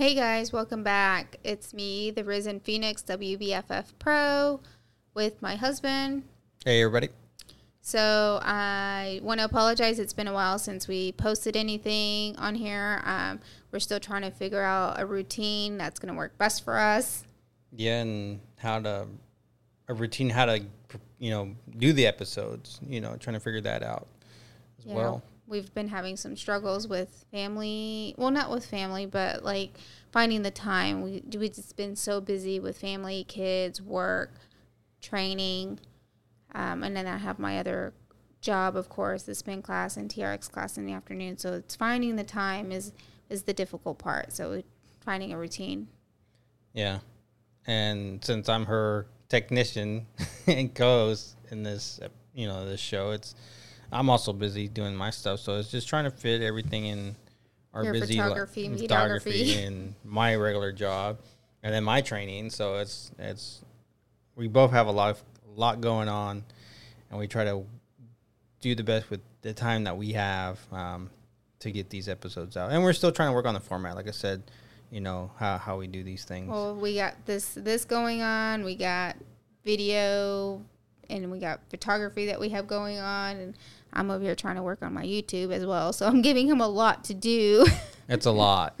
Hey guys, welcome back. It's me, the Risen Phoenix WBFF Pro, with my husband. Hey, everybody. So I want to apologize. It's been a while since we posted anything on here. Um, we're still trying to figure out a routine that's going to work best for us. Yeah, and how to a routine, how to you know do the episodes. You know, trying to figure that out as Yeah. well. We've been having some struggles with family. Well, not with family, but like finding the time. We we've just been so busy with family, kids, work, training, um, and then I have my other job, of course, the spin class and TRX class in the afternoon. So it's finding the time is is the difficult part. So finding a routine. Yeah, and since I'm her technician and co-host in this, you know, this show, it's I'm also busy doing my stuff. So it's just trying to fit everything in our Your busy photography, photography videography. and my regular job, and then my training. So it's it's we both have a lot of a lot going on, and we try to do the best with the time that we have um, to get these episodes out. And we're still trying to work on the format, like I said. You know how how we do these things. Well, we got this this going on. We got video, and we got photography that we have going on, and I'm over here trying to work on my YouTube as well. So I'm giving him a lot to do. It's a lot.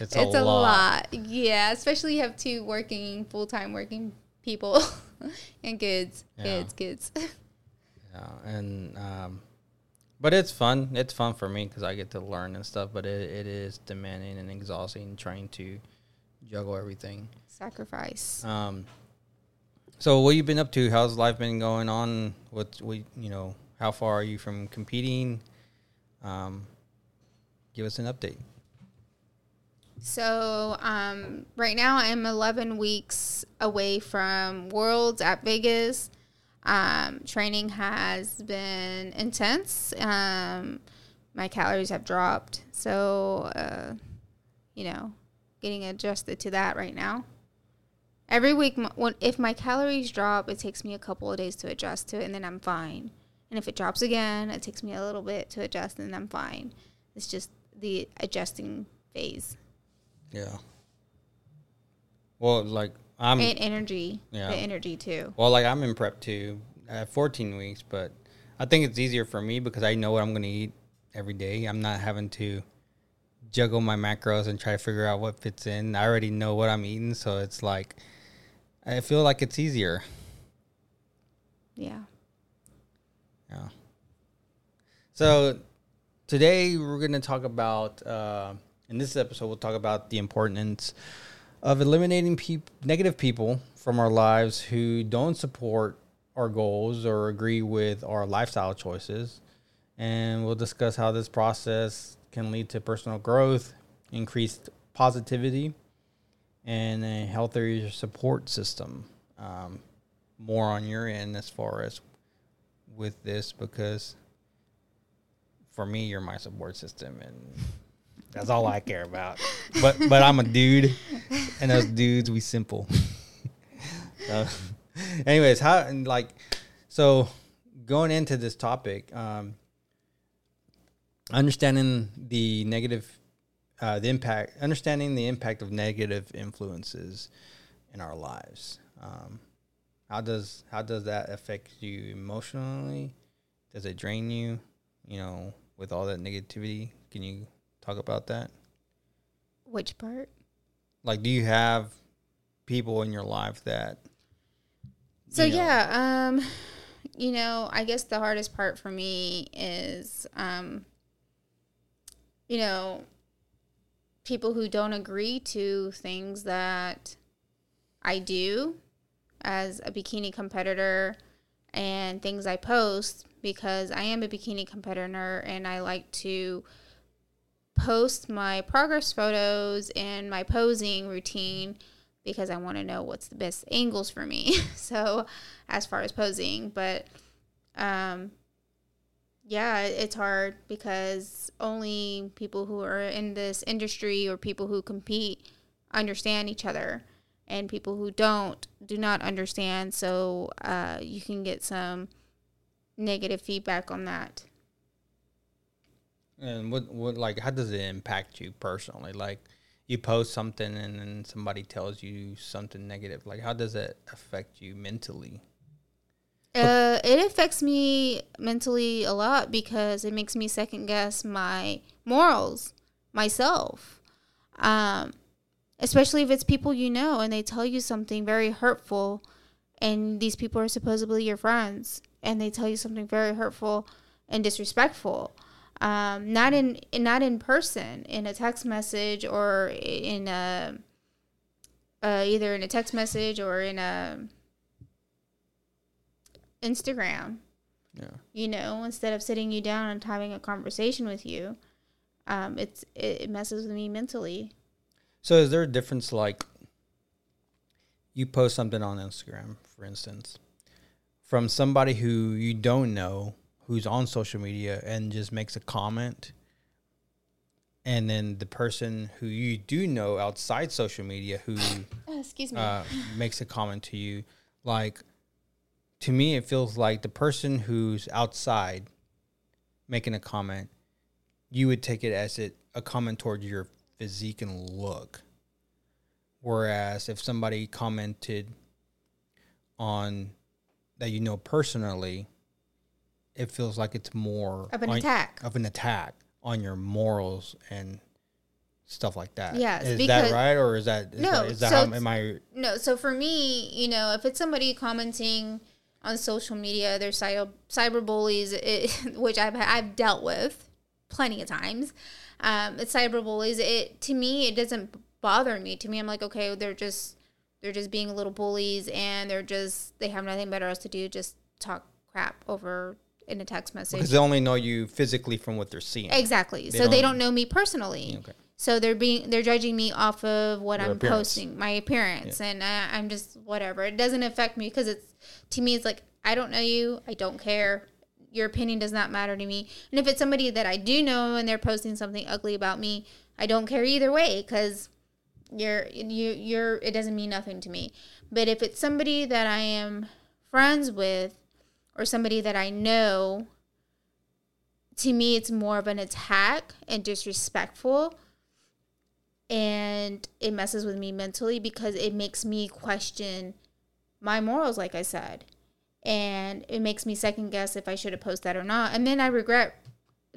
It's, it's a, a lot. lot. yeah. Especially you have two working full time working people and kids, Yeah. kids, kids. Yeah, and um, but it's fun. It's fun for me because I get to learn and stuff. But it, it is demanding and exhausting trying to juggle everything. Sacrifice. Um, so what you been up to? How's life been going on? What we you know? How far are you from competing? Um, give us an update. So um, right now I'm 11 weeks away from Worlds at Vegas. Um, training has been intense. Um, my calories have dropped, so uh, you know, getting adjusted to that right now. Every week, when, if my calories drop, it takes me a couple of days to adjust to it, and then I'm fine. And if it drops again, it takes me a little bit to adjust, and then I'm fine. It's just the adjusting phase. Yeah. Well, like I'm and energy. yeah. The energy too. Well, like I'm in prep too at 14 weeks, but I think it's easier for me because I know what I'm going to eat every day. I'm not having to juggle my macros and try to figure out what fits in. I already know what I'm eating, so it's like I feel like it's easier. Yeah. Yeah. So today we're going to talk about uh, in this episode we'll talk about the importance of eliminating peop- negative people from our lives who don't support our goals or agree with our lifestyle choices. And we'll discuss how this process can lead to personal growth, increased positivity, and a healthier support system. Um, more on your end as far as with this because for me you're my support system and that's all I care about. But but I'm a dude and us dudes we simple. so, anyways, how and like so going into this topic, um understanding the negative uh the impact understanding the impact of negative influences in our lives. Um how does how does that affect you emotionally? Does it drain you? You know, with all that negativity, can you talk about that? Which part? Like, do you have people in your life that? So you know- yeah, um, you know, I guess the hardest part for me is, um, you know, people who don't agree to things that I do as a bikini competitor and things I post because I am a bikini competitor and I like to post my progress photos and my posing routine because I want to know what's the best angles for me. so, as far as posing, but um yeah, it's hard because only people who are in this industry or people who compete understand each other and people who don't do not understand so uh, you can get some negative feedback on that And what what like how does it impact you personally? Like you post something and then somebody tells you something negative. Like how does it affect you mentally? Uh, it affects me mentally a lot because it makes me second guess my morals, myself. Um, especially if it's people you know and they tell you something very hurtful, and these people are supposedly your friends, and they tell you something very hurtful and disrespectful. Um, not in not in person, in a text message or in a uh, either in a text message or in a Instagram. Yeah. You know, instead of sitting you down and having a conversation with you, um, it's it, messes with me mentally. So is there a difference like you post something on Instagram, for instance, from somebody who you don't know who's on social media and just makes a comment and then the person who you do know outside social media who excuse me. uh, makes a comment to you like to me it feels like the person who's outside making a comment you would take it as it a comment towards your physique and look whereas if somebody commented on that you know personally it feels like it's more Of an on- attack. of an attack on your morals and stuff like that Yes, is that right or is that is No, that, is that so how am i no, so for me, you know, if it's somebody commenting on social media, they're cyber cyber bullies, which I've I've dealt with plenty of times. Um, it's cyber bullies. It to me, it doesn't bother me. To me, I'm like, okay, they're just they're just being little bullies, and they're just they have nothing better else to do, just talk crap over in a text message. because they only know you physically from what they're seeing Exactly. They so they don't- don't know me personally. Okay. So they're being they're judging me off of what Your I'm appearance. posting, my appearance, and I, I'm just whatever. It doesn't affect me because it's to me it's like I don't know you, I don't care. Your opinion does not matter to me. And if it's somebody that I do know and they're posting something ugly about me, I don't care either way because you're you you're it doesn't mean nothing to me. But if it's somebody that I am friends with or somebody that I know to me it's more of an attack and disrespectful and it messes with me mentally because it makes me question my morals like i said. And it makes me second guess if i should have posted that or not. And then i regret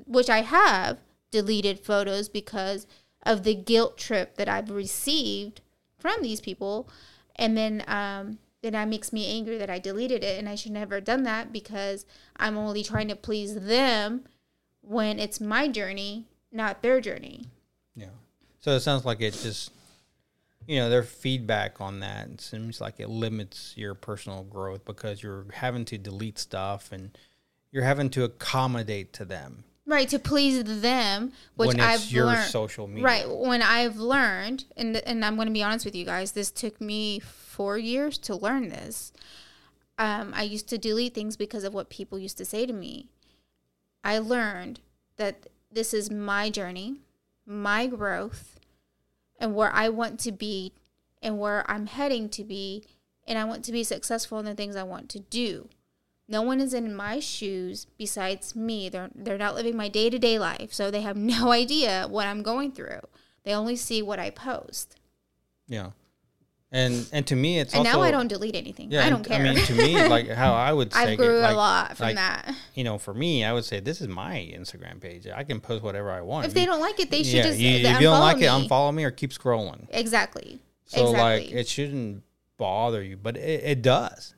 which i have deleted photos because of the guilt trip that i've received from these people. And then um then that makes me angry that i deleted it and i should never have done that because i'm only trying to please them when it's my journey, not their journey. So it sounds like it just, you know, their feedback on that it seems like it limits your personal growth because you're having to delete stuff and you're having to accommodate to them Right, to please them, which when it's I've your learned. social media. Right, when I've learned, and and I'm going to be honest with you guys, this took me four years to learn this. Um, I used to delete things because of what people used to say to me. I learned that this is my journey, my growth, and where I want to be, and where I'm heading to be, and I want to be successful in the things I want to do. No one is in my shoes besides me. They're they're not living my day to day life, so they have no idea what I'm going through. They only see what I post. Yeah. And and to me it's and also now I don't delete anything. Yeah, I don't care. I mean to me like how I would say I've grew it, like, a lot from like, that. You know, for me, I would say this is my Instagram page. I can post whatever I want. If they don't like it, they should yeah, just you- uh, if you don't like me. it, unfollow me or keep scrolling. Exactly. So like it shouldn't bother you, but it, it does.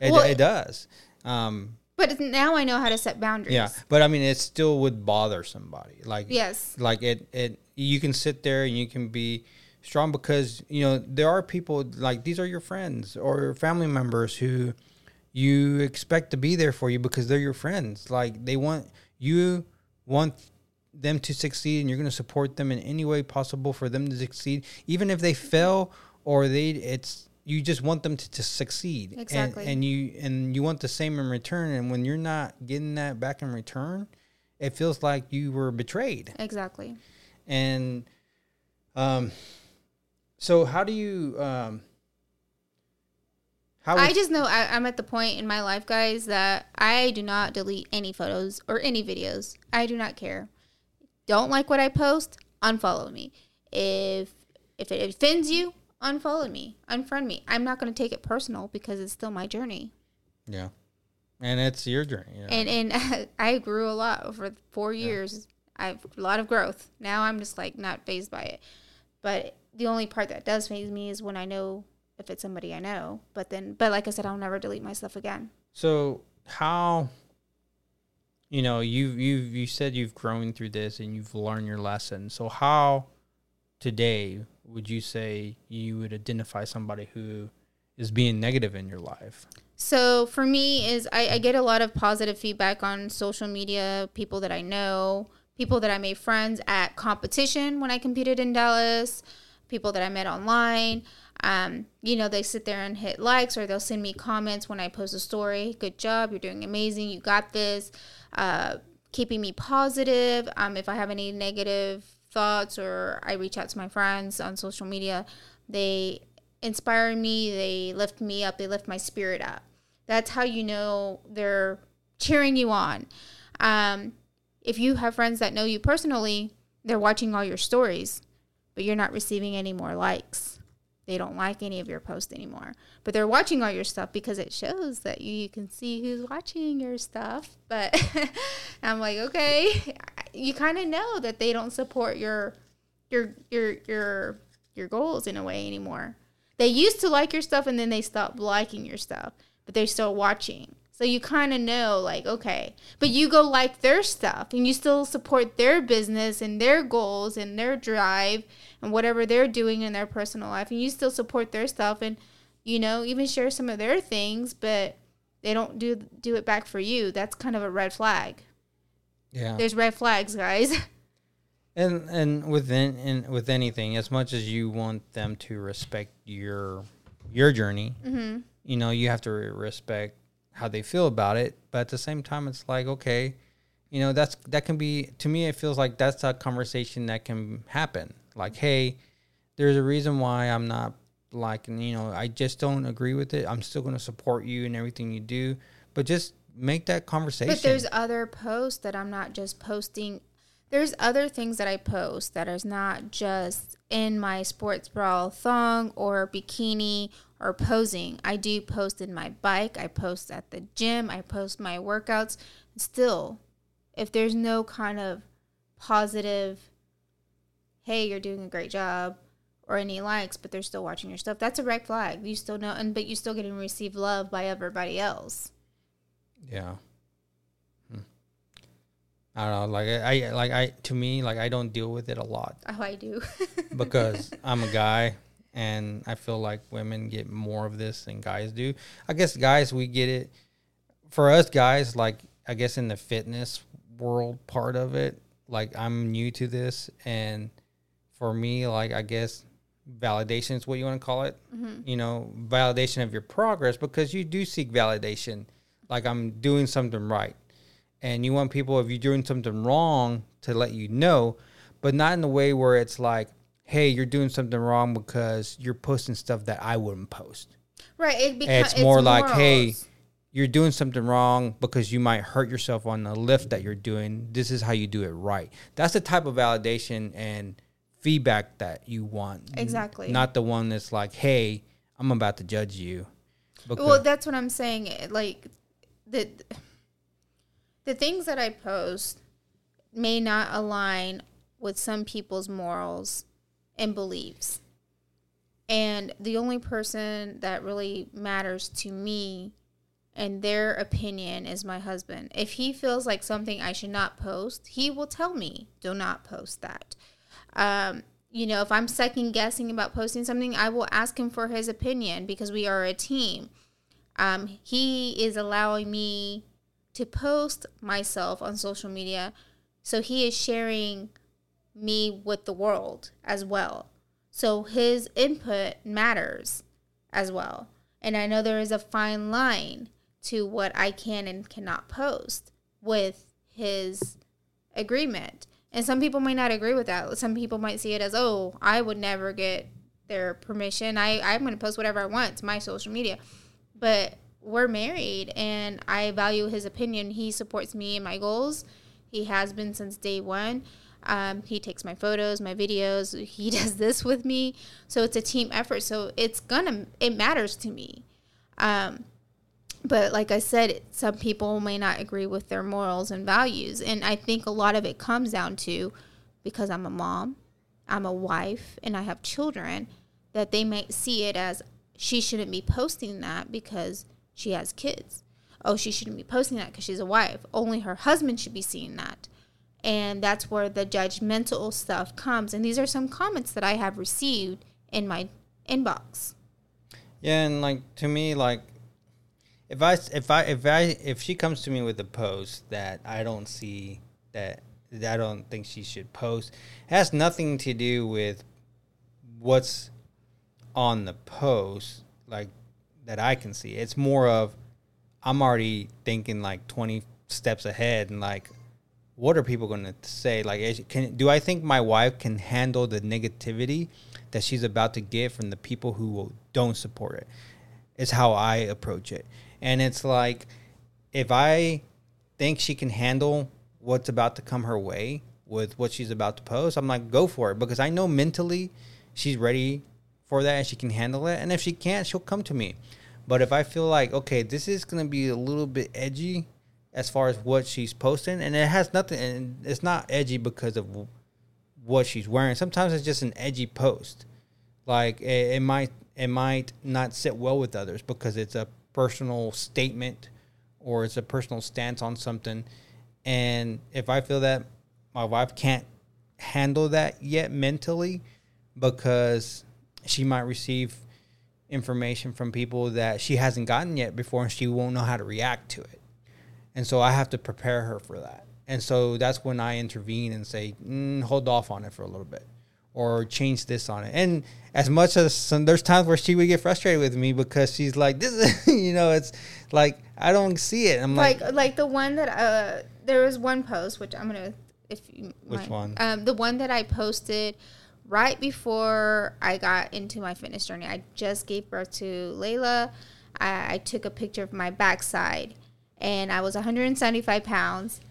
It, Well, it does. Um, but now I know how to set boundaries. yeah, but I mean, it still would bother somebody. Like Yes. like it it you can sit there and you can be strong because you know there are people like these are your friends or your family members who you expect to be there for you because they're your friends. Like they want you want them to succeed and you're going to support them in any way possible for them to succeed even if they fail or they it's you just want them to, to succeed And- Exactly. and, you and you want the same in return and when you're not getting that back in return it feels like you were betrayed Exactly. and um so how do you um how I just know I, I'm at the point in my life, guys, that I do not delete any photos or any videos. I do not care. don't like what I post, unfollow me. If if it offends you, unfollow me, unfriend me. I'm not going to take it personal because it's still my journey. Yeah. And it's your journey. You know? And and I grew a lot over four years. I've a lot of growth. Now I'm just like not fazed by it. But the only part that does faze me is when I know if it's somebody I know. But then, but like I said, I'll never delete my stuff again. So how you know, you you you said you've grown through this and you've learned your lesson. So how today would you say you would identify somebody who is being negative in your life? So for me is I, I get a lot of positive feedback on social media, people that I know, people that I made friends at competition when I competed in Dallas, people that I met online. Um, you know, they sit there and hit likes or they'll send me comments when I post a story. Good job, you're doing amazing, you got this. Uh, keeping me positive. Um, if I have any negative thoughts or I reach out to my friends on social media, they inspire me, they lift me up, they lift my spirit up. That's how you know they're cheering you on. Um, if you have friends that know you personally, they're watching all your stories, but you're not receiving any more likes. They don't like any of your posts anymore, but they're watching all your stuff because it shows that you, you can see who's watching your stuff. But I'm like, okay, you kind of know that they don't support your your your your your goals in a way anymore. They used to like your stuff and then they stopped liking your stuff, but they're still watching. So you kind of know, like, okay, but you go like their stuff and you still support their business and their goals and their drive and whatever they're doing in their personal life. And you still support their stuff and, you know, even share some of their things, but they don't do do it back for you. That's kind of a red flag. Yeah. There's red flags, guys. And and within in, with anything, as much as you want them to respect your your journey, hmm you know, you have to respect how they feel about it. But at the same time, it's like okay, you know, that's that can be to me. It feels like that's a conversation that can happen. Like, hey, there's a reason why I'm not like you know I just don't agree with it. I'm still going to support you and everything you do, but just make that conversation. But there's other posts that I'm not just posting. There's other things that I post that is not just in my sports bra thong or bikini or posing. I do post in my bike. I post at the gym. I post my workouts. Still, if there's no kind of positive, hey, you're doing a great job, or any likes, but they're still watching your stuff, that's a red flag. You still know, and but you still getting receive love by everybody else. Yeah. Hmm. I don't know. Like I, I, like I, to me, like I don't deal with it a lot Oh, I do. because I'm a guy, and I feel like women get more of this than guys do. I guess guys we get it. For us guys, like I guess in the fitness world part of it, like I'm new to this, and for me, like I guess validation is what you want to call it. Mm-hmm. You know, validation of your progress because you do seek validation. Like I'm doing something right, and you want people if you're doing something wrong to let you know, but not in the way where it's like, hey, you're doing something wrong because you're posting stuff that I wouldn't post. right. It becomes. It's more like, hey, you're doing something wrong because you might hurt yourself on the lift that you're doing. This is how you do it right. That's the type of validation and feedback that you want. Exactly. Not the one that's like, hey, I'm about to judge you. Well, that's what I'm saying. Eh, like the the things that I post may not align with some people's morals and beliefs. And the only person that really matters to me and their opinion is my husband. If he feels like something I should not post, he will tell me, do not post that. Um, you know, if I'm second guessing about posting something, I will ask him for his opinion because we are a team. Um, he is allowing me to post myself on social media. So he is sharing me with the world as well. So his input matters as well. And I know there is a fine line to what I can and cannot post with his agreement. And some people might not agree with that. Some people might see it as, oh, I would never get their permission. I, I'm going to post whatever I want. to my social media. But we're married and I value his opinion. He supports me and my goals. He has been since day one. Um, he takes my photos, my videos. He does this with me. So it's a team effort. So it's gonna, it matters to me. Um, but like I said, some people may not agree with their morals and values. And I think a lot of it comes down to because I'm a mom, I'm a wife, and I have children, that they might see it as she shouldn't be posting that because she has kids. Oh, she shouldn't be posting that because she's a wife. Only her husband should be seeing that. And that's where the judgmental stuff comes. And these are some comments that I have received in my inbox. Yeah, and like to me, like if I if I if I if she comes to me with a post that I don't see that, that I don't think she should post, has nothing to do with what's on the post, like that I can see. It's more of I'm already thinking like 20 steps ahead and like what are people going to say like can do I think my wife can handle the negativity that she's about to get from the people who don't support it? Is how I approach it. And it's like if I think she can handle what's about to come her way with what she's about to post, I'm like, go for it because I know mentally she's ready for that and she can handle it. And if she can't, she'll come to me. But if I feel like, okay, this is to be a little bit edgy as far as what she's posting, and it has nothing, and it's not edgy because of what she's wearing. Sometimes it's just an edgy post. Like it, it might it might not sit well with others because it's a personal statement or it's a personal stance on something. And if I feel that my wife can't handle that yet mentally because she might receive information from people that she hasn't gotten yet before and she won't know how to react to it. And so I have to prepare her for that. And so that's when I intervene and say, mm, hold off on it for a little bit or change this on it. And as much as some, there's times where she would get frustrated with me because she's like, this is, you know, it's like, I don't see it. I'm like, like, like the one that, uh, there was one post, which I'm going to, if you, which mind, one? Um, the one that I posted right before I got into my fitness journey. I just gave birth to Layla. I, I took a picture of my backside and I was 175 pounds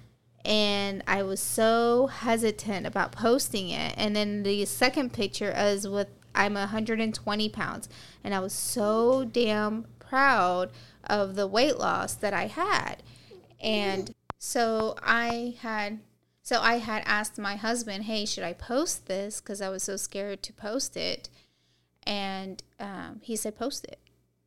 and I was so hesitant about posting it. And then the second picture is with I'm 120 pounds, and I was so damn proud of the weight loss that I had. And so I had so I had asked my husband, "Hey, should I post this?" Because I was so scared to post it, and um, he said, "Post it,"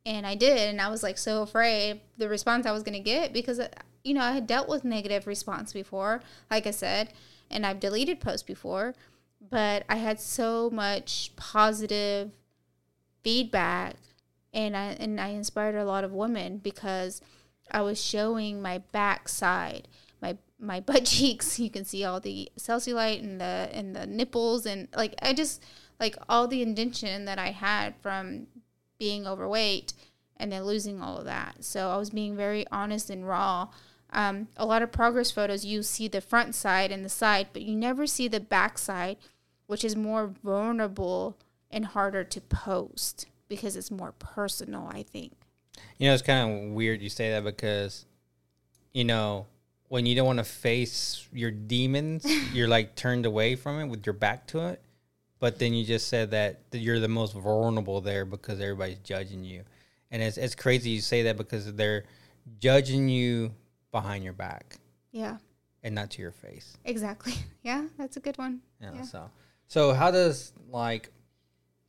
and I did, and I was like so afraid the response I was gonna get because you know, I had dealt with negative response before, like I said, and I've deleted posts before, but I had so much positive feedback and I and I inspired a lot of women because I was showing my backside, my butt cheeks. You can see all the cellulite and the and the nipples and like I just like all the indentation that I had from being overweight and then losing all of that. So I was being very honest and raw um, a lot of progress photos, you see the front side and the side, but you never see the back side, which is more vulnerable and harder to post because it's more personal, I think. You know, it's kind of weird you say that because, you know, when you don't want to face your demons, you're like turned away from it with your back to it. But then you just said that you're the most vulnerable there because everybody's judging you. And it's, it's crazy you say that because they're judging you behind your back. Yeah. And not to your face. Exactly. Yeah, that's a good one. Yeah, yeah. So, so how does like,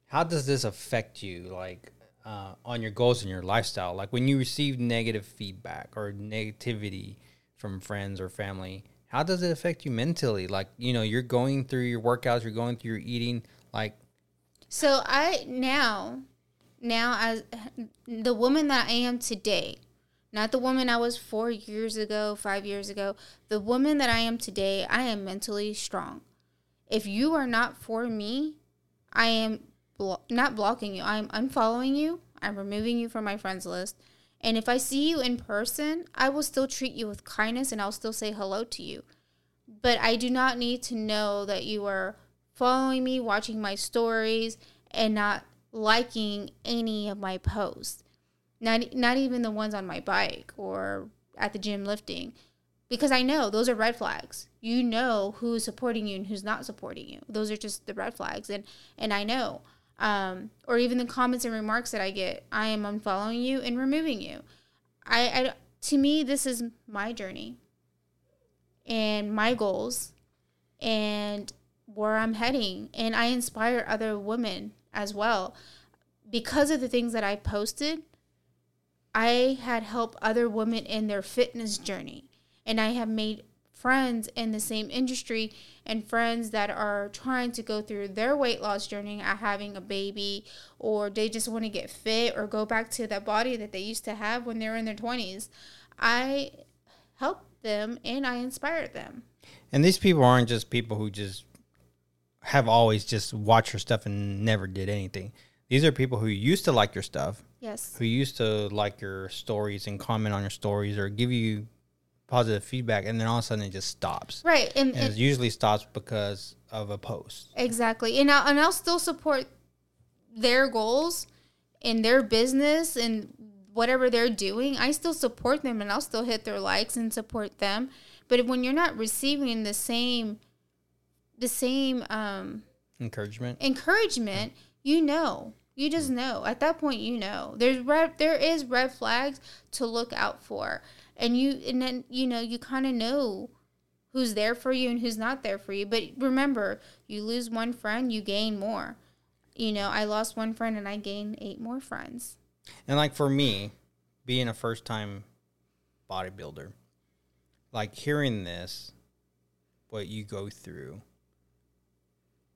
how does this affect you, like, uh, on your goals and your lifestyle? Like when you receive negative feedback or negativity from friends or family, how does it affect you mentally? Like, you know, you're going through your workouts, you're going through your eating, like. So I now, now as the woman that I am today, not the woman I was four years ago, five years ago. The woman that I am today, I am mentally strong. If you are not for me, I am blo- not blocking you. I am unfollowing you. I'm removing you from my friends list. And if I see you in person, I will still treat you with kindness and I'll still say hello to you. But I do not need to know that you are following me, watching my stories, and not liking any of my posts. Not not even the ones on my bike or at the gym lifting. because I know those are red flags. You know who's supporting you and who's not supporting you. Those are just the red flags, and and I know. Um, or even the comments and remarks that I get, I am unfollowing you and removing you. I, I to me, this is my journey and my goals and where I'm heading, and I inspire other women as well because of the things that I posted. I had helped other women in their fitness journey and I have made friends in the same industry and friends that are trying to go through their weight loss journey at having a baby or they just want to get fit or go back to that body that they used to have when they were in their 20s. I help them and I inspired them. And these people aren't just people who just have always just watched your stuff and never did anything. These are people who used to like your stuff. Yes. Who used to like your stories and comment on your stories or give you positive feedback and then all of a sudden it just stops. Right. And, And, it usually stops because of a post. Exactly. And I'll, and I'll still support their goals and their business and whatever they're doing. I still support them and I'll still hit their likes and support them. But when you're not receiving the same the same um, Encouragement. encouragement, you know. You just know. At that point you know. There's red there is red flags to look out for. And you and then you know, you kind of know who's there for you and who's not there for you. But remember, you lose one friend, you gain more. You know, I lost one friend and I gained eight more friends. And like for me, being a first time bodybuilder, like hearing this, what you go through,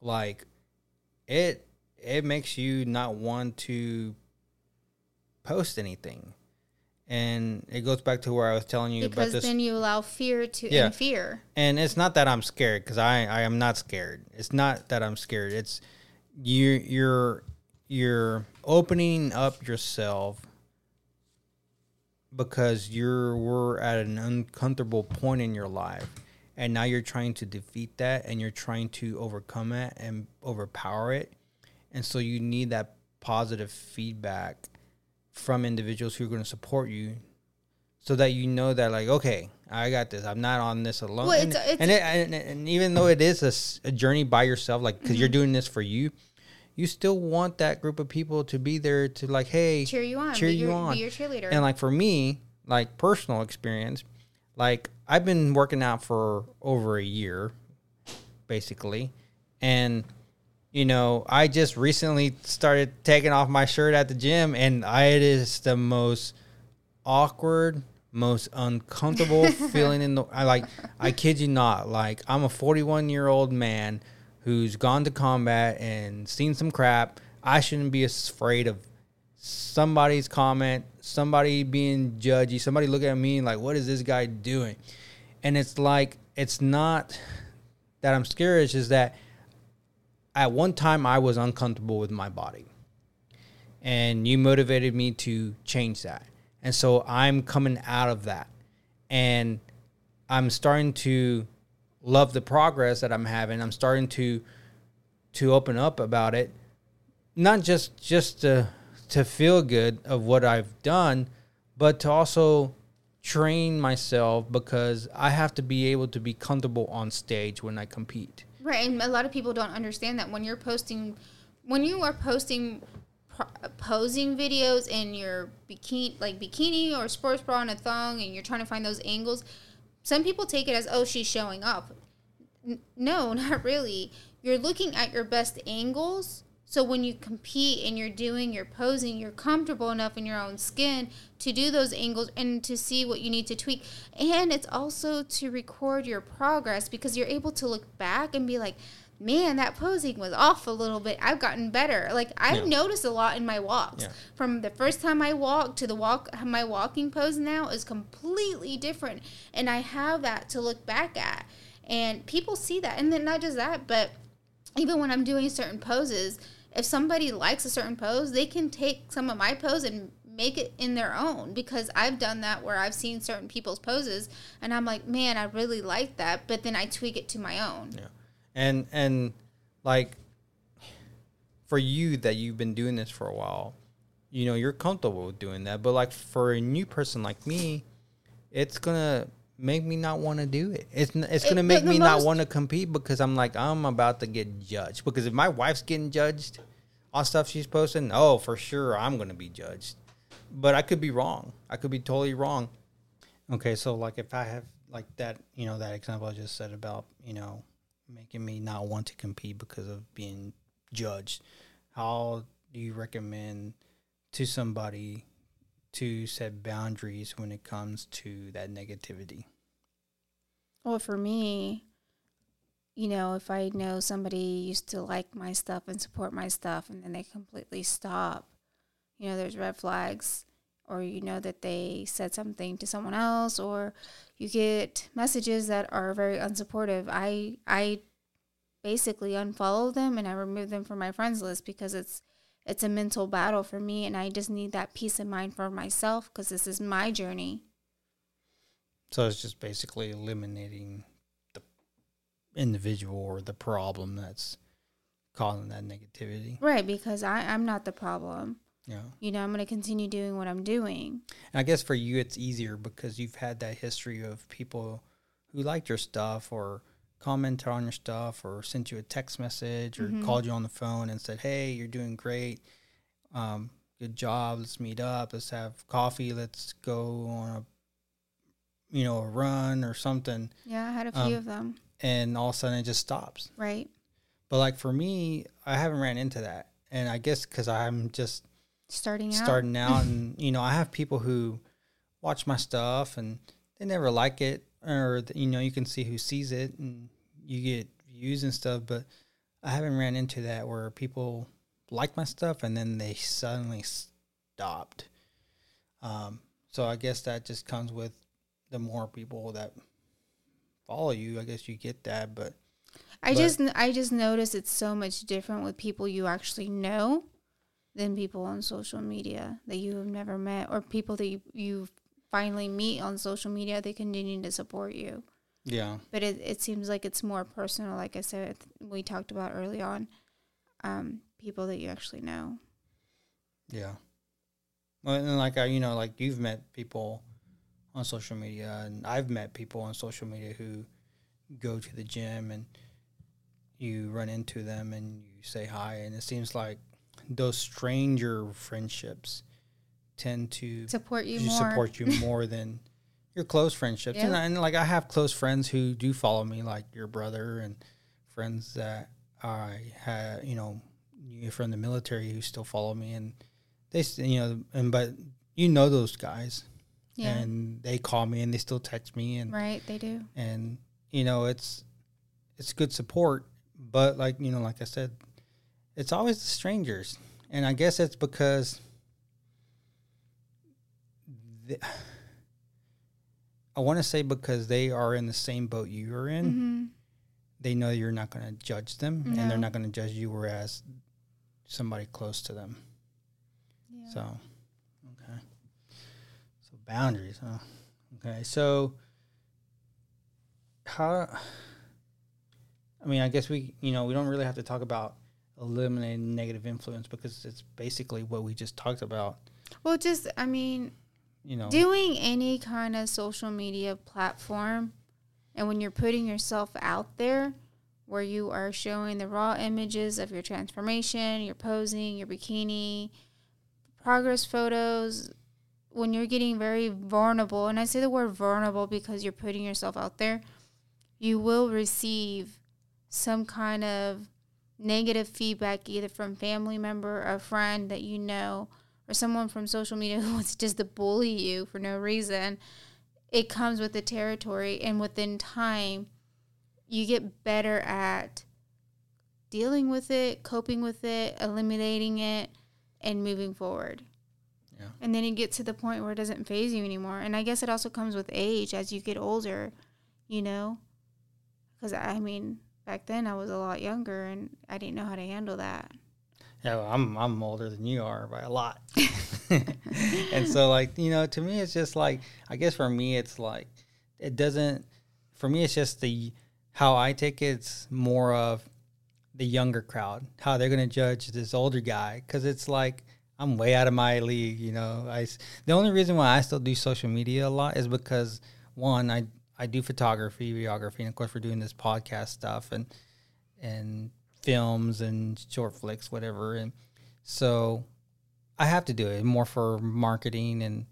like it it makes you not want to post anything. And it goes back to where I was telling you about Because this then you allow fear to Yeah. and fear. and it's not that I'm scared because I I am not scared. It's not that I'm scared. It's you you're you're opening up yourself because you're we're at an uncomfortable point in your life and now you're trying to defeat that and you're trying to overcome it and overpower it and so you need that positive feedback from individuals who are going to support you so that you know that like okay i got this i'm not on this alone Well, and, it's- it's- and, it, and, and even though it is a journey by yourself like because you're Mm-hmm. doing this for you you still want that group of people to be there to like hey Cheer you on. cheer you your, on Be your cheerleader. and like for me, like personal experience, like I've been working out for over a year, basically. And, you know, I just recently started taking off my shirt at the gym and I, it is the most awkward, most uncomfortable feeling in the I like I kid you not, like I'm a 41 year old man who's gone to combat and seen some crap. I shouldn't be afraid of somebody's comment, somebody being judgy, somebody looking at me like, what is this guy doing? And it's like, it's not that I'm scared, it's just that at one time I was uncomfortable with my body. And you motivated me to change that. And so I'm coming out of that. And I'm starting to love the progress that I'm having. I'm starting to to open up about it not just just to to feel good of what I've done, but to also train myself because I have to be able to be comfortable on stage when I compete. Right, and a lot of people don't understand that when you're posting, when you are posting posing videos in your bikini, like bikini or sports bra and a thong, and you're trying to find those angles, some people take it as oh she's showing up. N- no, not really. You're looking at your best angles. So when you compete and you're doing your posing, you're comfortable enough in your own skin to do those angles and to see what you need to tweak. And it's also to record your progress because you're able to look back and be like, man, that posing was off a little bit. I've gotten better. Like I've Yeah. noticed a lot in my walks. Yeah. From the first time I walked to the walk, my walking pose now is completely different, and I have that to look back at. And people see that, and then not just that, but even when I'm doing certain poses, if somebody likes a certain pose, they can take some of my pose and make it in their own because I've done that where I've seen certain people's poses and I'm like, man, I really like that, but then I tweak it to my own. Yeah. And and like for you that you've been doing this for a while, you know, you're comfortable with doing that. But like for a new person like me, it's gonna make me not want to do it. It's it's gonna the- make the me not want to compete because I'm like I'm about to get judged. Because if my wife's getting judged on stuff she's posting, oh for sure I'm gonna be judged. But I could be wrong. I could be totally wrong. Okay, so like if I have like that, you know, that example I just said about you know making me not want to compete because of being judged. How do you recommend to somebody to set boundaries when it comes to that negativity? Well, for me, you know, if I know somebody used to like my stuff and support my stuff and then they completely stop, you know, there's red flags. Or you know that they said something to someone else, or you get messages that are very unsupportive. I I basically unfollow them and I remove them from my friends list because it's it's a mental battle for me, and I just need that peace of mind for myself because this is my journey. So it's just basically eliminating the individual or the problem that's causing that negativity. Right, because I, I'm not the problem. Yeah. You know, I'm going to continue doing what I'm doing. And I guess for you, it's easier because you've had that history of people who liked your stuff or commented on your stuff or sent you a text message or Mhm. called you on the phone and said, "Hey, you're doing great. Um, good job. Let's meet up. Let's have coffee. Let's go on a, you know, a run or something." Yeah, I had a few Um, of them. And all of a sudden, it just stops. Right. But like for me, I haven't ran into that, and I guess because I'm just Starting out. starting out and you know i have people who watch my stuff and they never like it or you know you can see who sees it and you get views and stuff but i haven't ran into that where people like my stuff and then they suddenly stopped um, so i guess that just comes with the more people that follow you i guess you get that but I but- just I just notice it's so much different with people you actually know than people on social media that you have never met or people that you, you finally meet on social media they continue to support you. yeah But it, it seems like it's more personal, like I said, we talked about early on. Um, people that you actually know. Yeah. Well, and like I, you know, like you've met people on social media, and I've met people on social media who go to the gym and you run into them and you say hi, and it seems like those stranger friendships tend to Support you more. support you more than your close friendships. And, Yep. I- and like I have close friends who do follow me, like your brother and friends that I had, you know, from the military who still follow me, and they, you know, and but you know those guys, Yeah. and they call me and they still text me, and right, they do. and you know it's it's good support, but like you know, like I said, it's always the strangers, and I guess it's because. The, I want to say because they are in the same boat you are in, hmm they know you're not going to judge them, and they're not going to judge you, whereas somebody close to them. Yeah. So boundaries, huh? Okay. So, how? I mean, I guess we, you know, we don't really have to talk about eliminating negative influence because it's basically what we just talked about. Well, just I mean, You know, doing any kind of social media platform and when you're putting yourself out there where you are showing the raw images of your transformation, your posing, your bikini, progress photos, when you're getting very vulnerable, and I say the word vulnerable because you're putting yourself out there, you will receive some kind of negative feedback either from family member, a friend that you know, or someone from social media who wants just to bully you for no reason, it comes with the territory. And within time, you get better at dealing with it, coping with it, eliminating it, and moving forward. Yeah. And then you get to the point where it doesn't faze you anymore. And I guess it also comes with age as you get older, you know? Because I mean, back then I was a lot younger and I didn't know how to handle that. Yeah, well, I'm I'm older than you are by a lot. and so like, you know, to me it's just like I guess for me it's like it doesn't for me it's just the how I take it, it's more of the younger crowd, how they're going to judge this older guy cuz it's like I'm way out of my league, you know. I the only reason why I still do social media a lot is because one I I do photography, videography, and of course we're doing this podcast stuff and and films and short flicks, whatever. And so I have to do it more for marketing and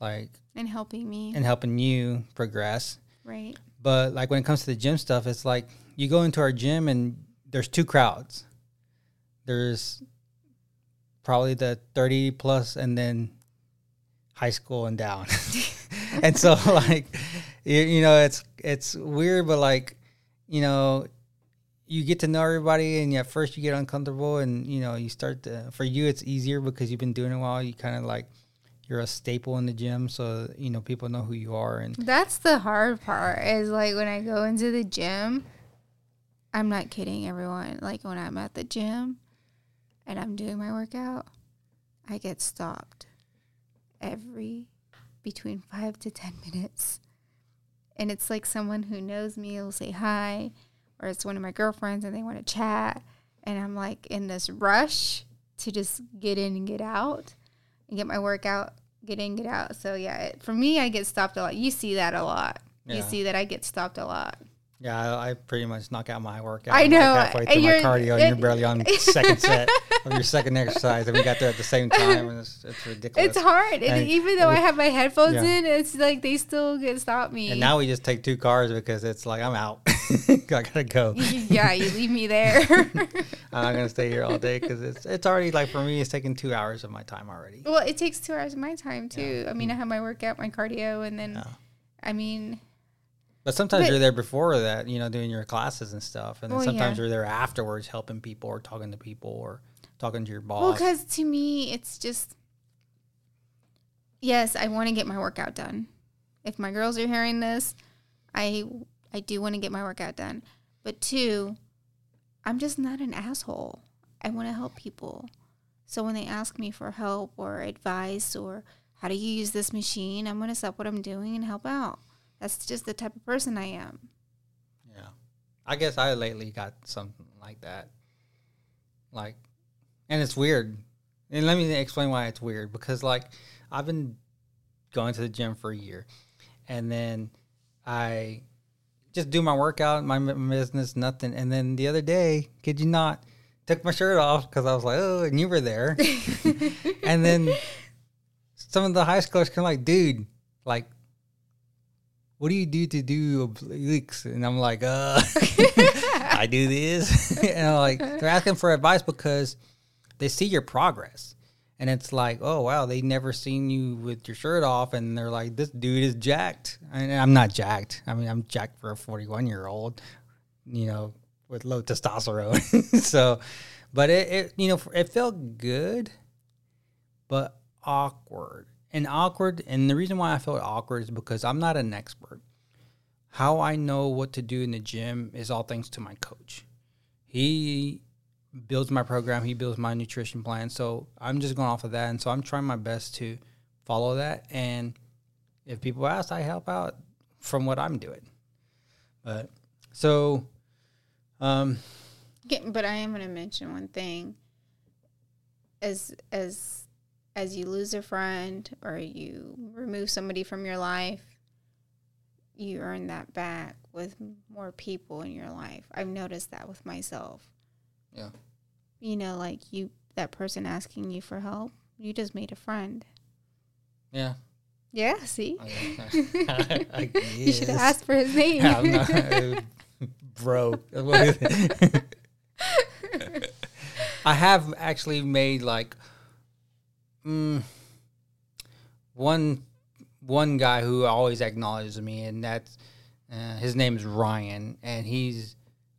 like and helping me. and helping you progress. right. But like when it comes to the gym stuff, it's like you go into our gym and there's two crowds. There's probably the 30 plus and then high school and down. and so like you, you know it's it's weird but like you know you get to know everybody and at first you get uncomfortable and you know you start to for you it's easier because you've been doing it a while you kind of like you're a staple in the gym so you know people know who you are and That's the hard part is like when I go into the gym, I'm not kidding everyone. Like when I'm at the gym and I'm doing my workout, I get stopped every between five to 10 minutes. And it's like someone who knows me will say hi, or it's one of my girlfriends and they want to chat. And I'm like in this rush to just get in and get out and get my workout, get in, get out. So yeah, it, for me, I get stopped a lot. You see that a lot. You see that I get stopped a lot. Yeah, I, I pretty much knock out my workout. I like know, halfway and through my you're- cardio, and you're barely on second set of your second exercise, and we got there at the same time, and it's, it's ridiculous. It's hard, and, And even though I have my headphones Yeah. in, it's like they still get stop me. And now we just take two cars because it's like I'm out. I gotta go. yeah, you leave me there. I'm not gonna stay here all day because it's it's already like for me, it's taking two hours of my time already. well, it takes two hours of my time too. I mean, I mm. have my workout, my cardio, and then Yeah. I mean, But sometimes But- you're there before that, you know, doing your classes and stuff, and then oh, Well, sometimes yeah. you're there afterwards, helping people or talking to people or talking to your boss. well, because to me, it's just yes, I want to get my workout done. If my girls are hearing this, I I do want to get my workout done. But two, I'm just not an asshole. I want to help people. So when they ask me for help or advice or how do you use this machine, I'm going to stop what I'm doing and help out. That's just the type of person I am. Yeah. I guess I lately got something like that. Like, and it's weird. And let me explain why it's weird because, like, I've been going to the gym for a year and then I just do my workout, my business, nothing. And then the other day, kid you not, took my shirt off because I was like, oh, and you were there. and then some of the high schoolers kind of like, dude, like, what do you do to do obliques? And I'm like, uh, I do this. and I'm like, they're asking for advice because they see your progress. And it's like, oh, wow, they never seen you with your shirt off. And they're like, this dude is jacked. And I'm not jacked. I mean, I'm jacked for a 41 year old, you know, with low testosterone. so, but it, it, you know, it felt good, but awkward. And awkward, and the reason why I felt awkward is because I'm not an expert. How I know what to do in the gym is all thanks to my coach. He builds my program, he builds my nutrition plan. So I'm just going off of that. And so I'm trying my best to follow that. And if people ask, I help out from what I'm doing. But so, um, but I am going to mention one thing. As as as you lose a friend or you remove somebody from your life, you earn that back with more people in your life. I've noticed that with myself. Yeah. You know, like you that person asking you for help, you just made a friend. yeah. Yeah, see? I, I You should have asked for his name. Not, uh, bro. I have actually made like mm, one one guy who always acknowledges me, and that's uh, his name is Ryan, and he's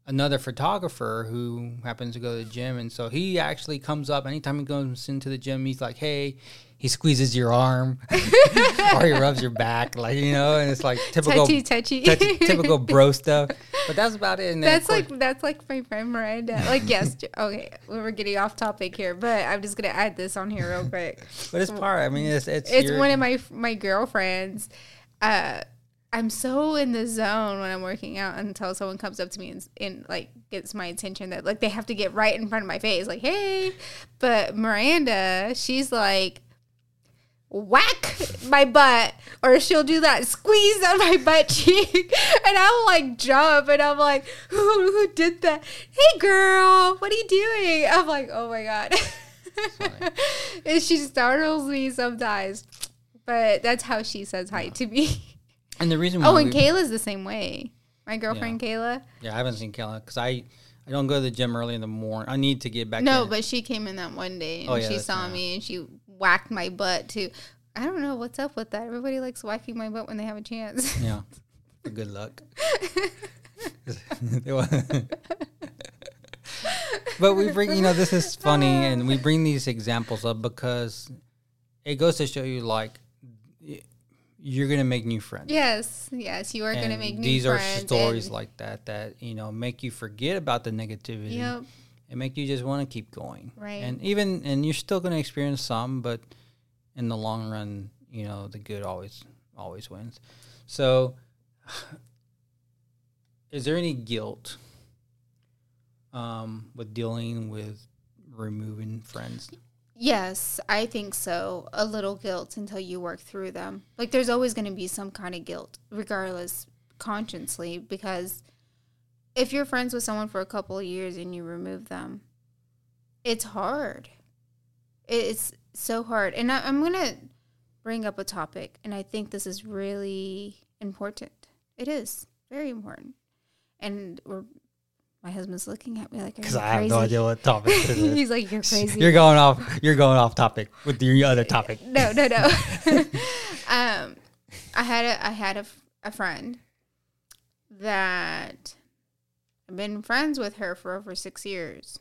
another photographer who happens to go to the gym, and so he actually comes up anytime he goes into the gym. He's like, "Hey," he squeezes your arm, or he rubs your back, like you know, and it's like typical touchy, touchy. touchy- typical bro stuff. But that's about it. And That's course- like that's like my friend Miranda. Like yes, okay, we were getting off topic here, but I'm just gonna add this on here real quick. but it's part. I mean, it's it's It's your- one of my my girlfriends. Uh, I'm so in the zone when I'm working out until someone comes up to me and, and like gets my attention that like they have to get right in front of my face, like hey. But Miranda, she's like, whack my butt or she'll do that squeeze on my butt cheek and I'll like jump and I'm like, who, who did that? Hey girl, what are you doing? I'm like, oh my God. and she startles me sometimes. But that's how she says hi to me. And the reason Oh, and we- Kayla's the same way. My girlfriend Kayla. yeah, I haven't seen Kayla because I I don't go to the gym early in the morning. I need to get back. No, in. but she came in that one day oh, and Oh, yeah, she saw right. me and she whacked my butt too. I don't know what's up with that. Everybody likes whacking my butt when they have a chance. yeah, good luck. but we bring you know this is funny and we bring these examples up because it goes to show you like you're gonna make new friends yes, yes, you are going to make new these are stories like that that you know make you forget about the negativity Yep. And make you just want to keep going Right. and even and you're still going to experience some but in the long run you know the good always always wins so is there any guilt um with dealing with removing friends Yes, I think so. A little guilt until you work through them. Like there's always going to be some kind of guilt, regardless, consciously, because if you're friends with someone for a couple of years and you remove them, it's hard. It's so hard. And I, I'm going to bring up a topic, and I think this is really important. It is very important. And we're, my husband's looking at me like, because i have no idea what topic this is He's like, You're crazy. you're going off you're going off topic with your other topic no, no, no. um, I had a I had a, a friend that been friends with her for over six years,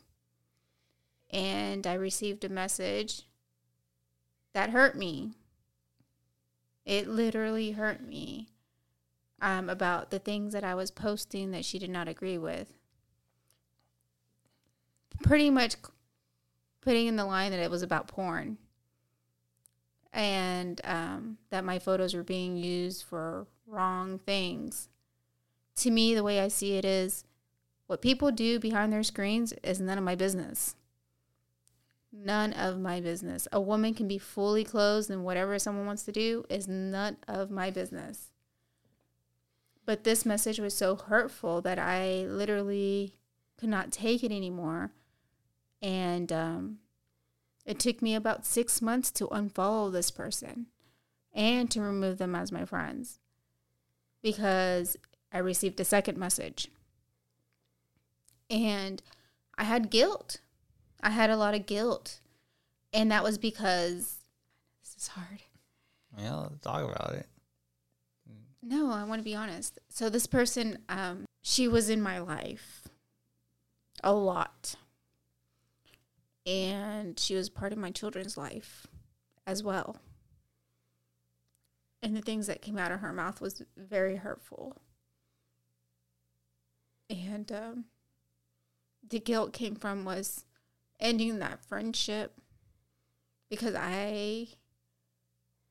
and I received a message that hurt me. It literally hurt me um, about the things that I was posting that she did not agree with. Pretty much putting in the line that it was about porn and um, that my photos were being used for wrong things. To me, the way I see it is what people do behind their screens is none of my business. None of my business. A woman can be fully clothed and whatever someone wants to do is none of my business. But this message was so hurtful that I literally could not take it anymore. And um, it took me about six months to unfollow this person and to remove them as my friends because I received a second message. And I had guilt. I had a lot of guilt. And that was because this is hard. yeah let's talk about it No, I want to be honest. So this person, um, she was in my life a lot. And she was part of my children's life as well. And the things that came out of her mouth was very hurtful. And um, the guilt came from was ending that friendship because I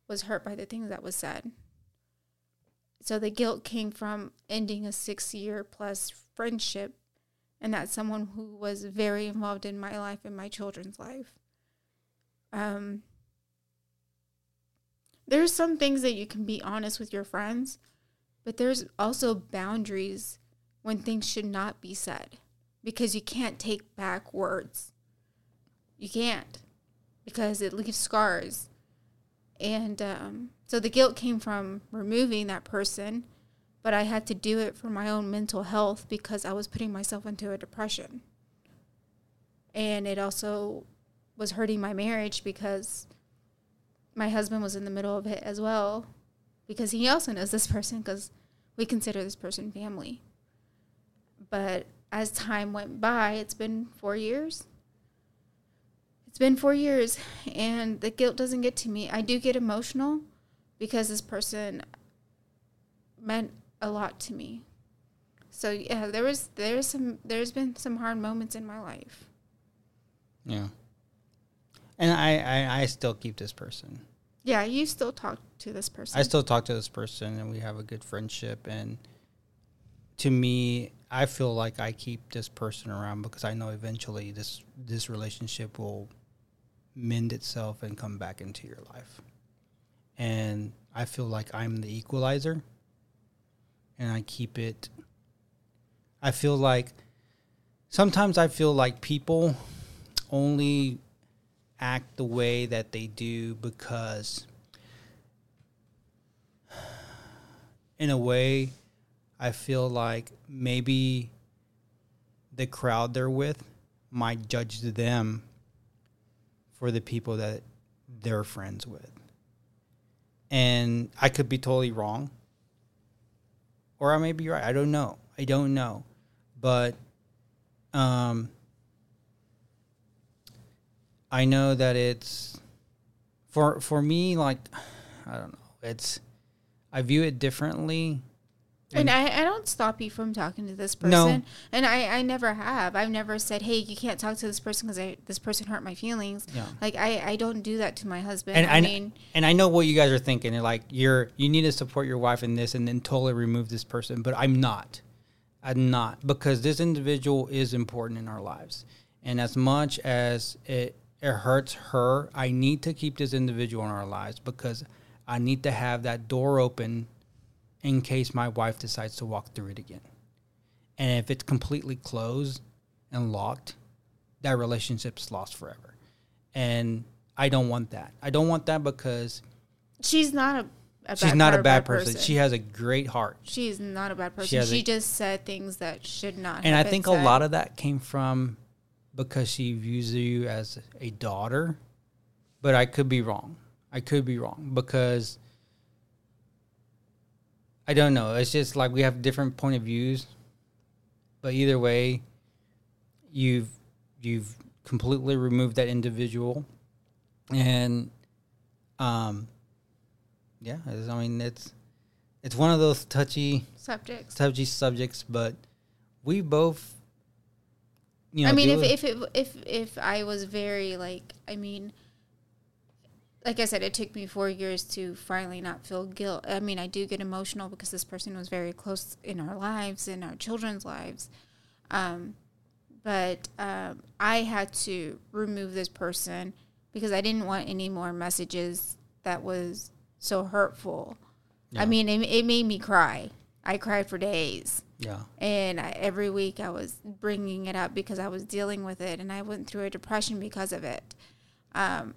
was hurt by the things that was said. So the guilt came from ending a six year plus friendship and that's someone who was very involved in my life and my children's life. Um, there's some things that you can be honest with your friends, but there's also boundaries when things should not be said because you can't take back words. You can't because it leaves scars. And um, so the guilt came from removing that person, but I had to do it for my own mental health because I was putting myself into a depression. And it also was hurting my marriage because my husband was in the middle of it as well because he also knows this person because we consider this person family. But as time went by, it's been four years. It's been four years, and the guilt doesn't get to me. I do get emotional because this person meant a lot to me. So yeah, there was there's some there's been some hard moments in my life. Yeah. And I, I, I still keep this person. Yeah, you still talk to this person. I still talk to this person and we have a good friendship. And to me, I feel like I keep this person around because I know eventually this, this relationship will mend itself and come back into your life. and I feel like I'm the equalizer and I keep it I feel like sometimes I feel like people only act the way that they do because in a way I feel like maybe the crowd they're with might judge them for the people that they're friends with. And I could be totally wrong. Or I may be right. I don't know. I don't know. But um I know that it's for for me like I don't know. It's I view it differently and I, I don't stop you from talking to this person. No. And I, I never have. I've never said, hey, you can't talk to this person because this person hurt my feelings. Yeah. Like, I, I don't do that to my husband. And I, I mean, and I know what you guys are thinking. like, you're, you need to support your wife in this and then totally remove this person. But I'm not. I'm not. Because this individual is important in our lives. And as much as it, it hurts her, I need to keep this individual in our lives because I need to have that door open in case my wife decides to walk through it again. And if it's completely closed and locked, that relationship's lost forever. And I don't want that. I don't want that because she's not a, she's not a bad, person. person. She has a great heart. She's not a bad person. She, she a, just said things that should not. And I think said. a lot of that came from because she views you as a daughter, but I could be wrong. I could be wrong because I don't know. It's just like we have different point of views, but either way, you've you've completely removed that individual, and um, yeah. I mean, it's it's one of those touchy subjects. Touchy subjects, but we both. You know, I mean, if if it, if if I was very like, I mean, like I said, it took me four years to finally not feel guilt. I mean, I do get emotional because this person was very close in our lives, in our children's lives. Um, but um, I had to remove this person because I didn't want any more messages that was so hurtful. Yeah. I mean, it, it, made me cry. I cried for days. Yeah. And I, every week I was bringing it up because I was dealing with it, and I went through a depression because of it. Um,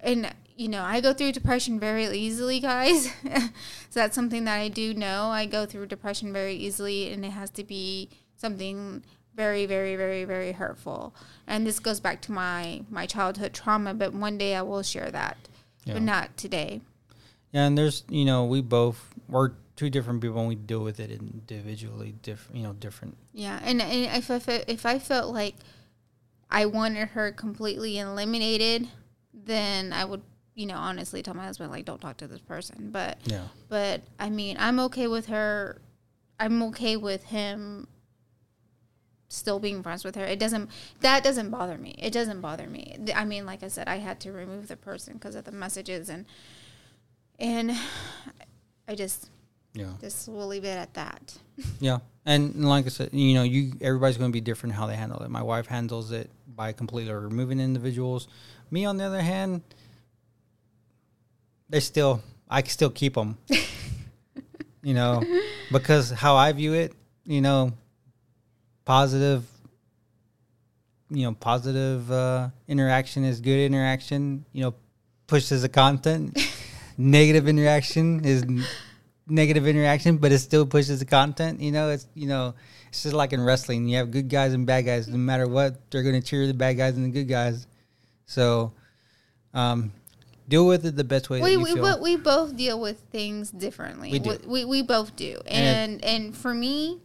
and you know, I go through depression very easily, guys. so that's something that I do know. I go through depression very easily, and it has to be something very, very, very, very hurtful. And this goes back to my my childhood trauma. But one day I will share that, yeah. but not today. Yeah, and there's you know we both we're two different people and we deal with it individually, different you know different. Yeah, and, and if I if I felt like I wanted her completely eliminated then I would, you know, honestly tell my husband like, don't talk to this person. But yeah, but I mean, I'm okay with her. I'm okay with him still being friends with her. It doesn't that doesn't bother me. It doesn't bother me. I mean, like I said, I had to remove the person because of the messages and and I just yeah. Just we'll leave it at that. Yeah. And like I said, you know, you everybody's going to be different how they handle it. My wife handles it by completely removing individuals. Me, on the other hand, they still, I can still keep them. you know, because how I view it, you know, positive, you know, positive uh, interaction is good interaction. You know, pushes the content. Negative interaction is negative interaction, but it still pushes the content. You know, it's you know, it's just like in wrestling. You have good guys and bad guys. No matter what, they're going to cheer the bad guys and the good guys. So, um, deal with it the best way. We we, feel. we both deal with things differently. We do. We, we, both do, and and, and for me.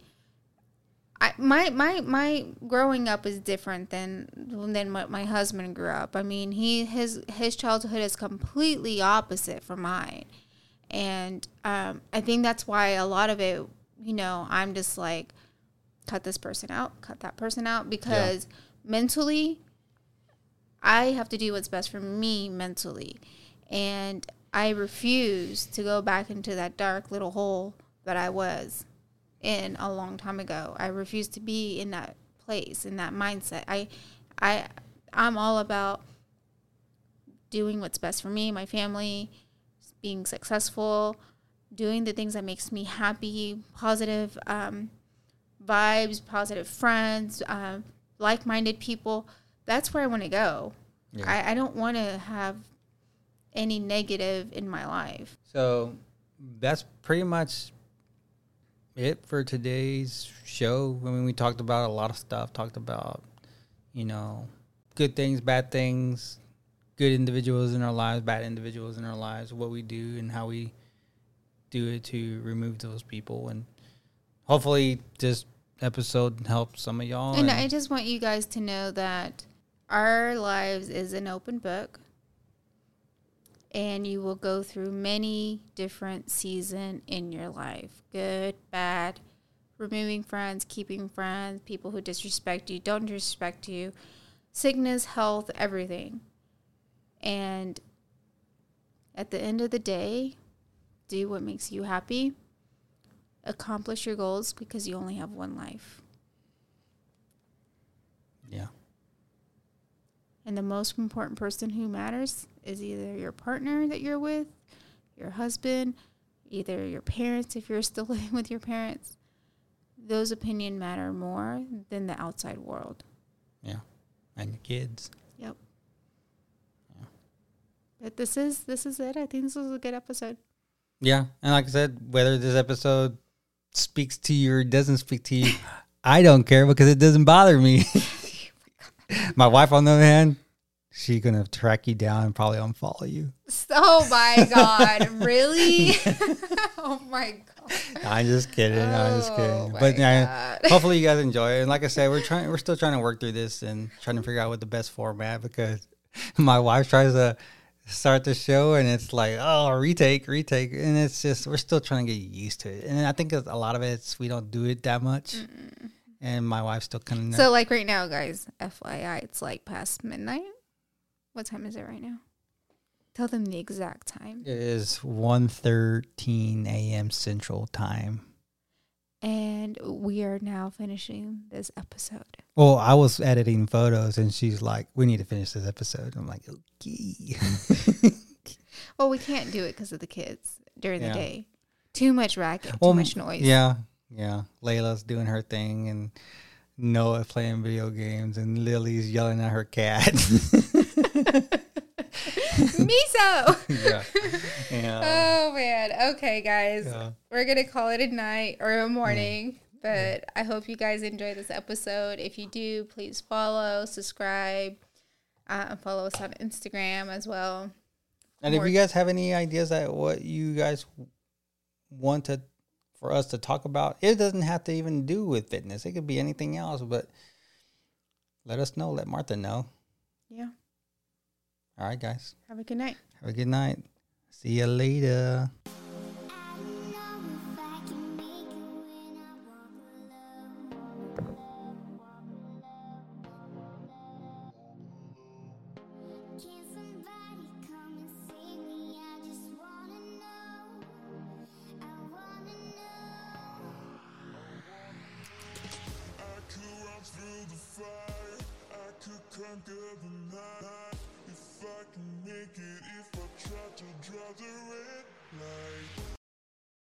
I, my my my growing up is different than than what my husband grew up. I mean, he his his childhood is completely opposite from mine, and um, I think that's why a lot of it, you know, I'm just like, cut this person out, cut that person out, because yeah. mentally, I have to do what's best for me mentally. And I refuse to go back into that dark little hole that I was in a long time ago. I refuse to be in that place, in that mindset. I I I'm all about doing what's best for me, my family, being successful, doing the things that makes me happy, positive um, vibes, positive friends, uh, like-minded people. That's where I want to go. Yeah. I, I don't want to have any negative in my life. So that's pretty much it for today's show. I mean, we talked about a lot of stuff. Talked about, you know, good things, bad things, good individuals in our lives, bad individuals in our lives, what we do and how we do it to remove those people. And hopefully, this episode helps some of y'all. And and- I just want you guys to know that our lives is an open book. And you will go through many different season in your life. Good, bad, removing friends, keeping friends, people who disrespect you, don't disrespect you, sickness, health, everything. And at the end of the day, do what makes you happy. Accomplish your goals because you only have one life. yeah. And the most important person who matters is either your partner that you're with, your husband, either your parents if you're still living with your parents. Those opinion matter more than the outside world. Yeah. And your kids. Yep. But this is this is it. I think this was a good episode. Yeah, and like I said, whether this episode speaks to you or doesn't speak to you, I don't care because it doesn't bother me. My wife, on the other hand, she gonna track you down and probably unfollow you. Oh my god, really? oh my god. I'm just kidding. I'm just Oh kidding. But yeah, hopefully you guys enjoy it. And like I said, we're trying. We're still trying to work through this and trying to figure out what the best format because my wife tries to start the show and it's like oh retake retake and it's just we're still trying to get used to it and i think a lot of it's we don't do it that much and my wife's still kind of So like right now, guys, FYI, it's like past midnight. What time is it right now? Tell them the exact time. it is 1.13 a.m central time And we are now finishing this episode. well i was editing photos and she's like we need to finish this episode i'm like okay Well, we can't do it because of the kids during Yeah. the day. Too much racket, too Well, much noise. Yeah, yeah. Layla's doing her thing, and Noah playing video games, and Lily's yelling at her cat. Miso. yeah, yeah. Oh man. Okay, guys. yeah. We're gonna call it a night or a morning. But I hope you guys enjoy this episode. If you do, please follow, subscribe, uh, and follow us on Instagram as well. And if you guys have any ideas at what you guys want to for us to talk about, it doesn't have to even do with fitness. It could be anything else, but let us know. Let Martha know. Yeah. All right, guys. Have a good night. Have a good night. See you later.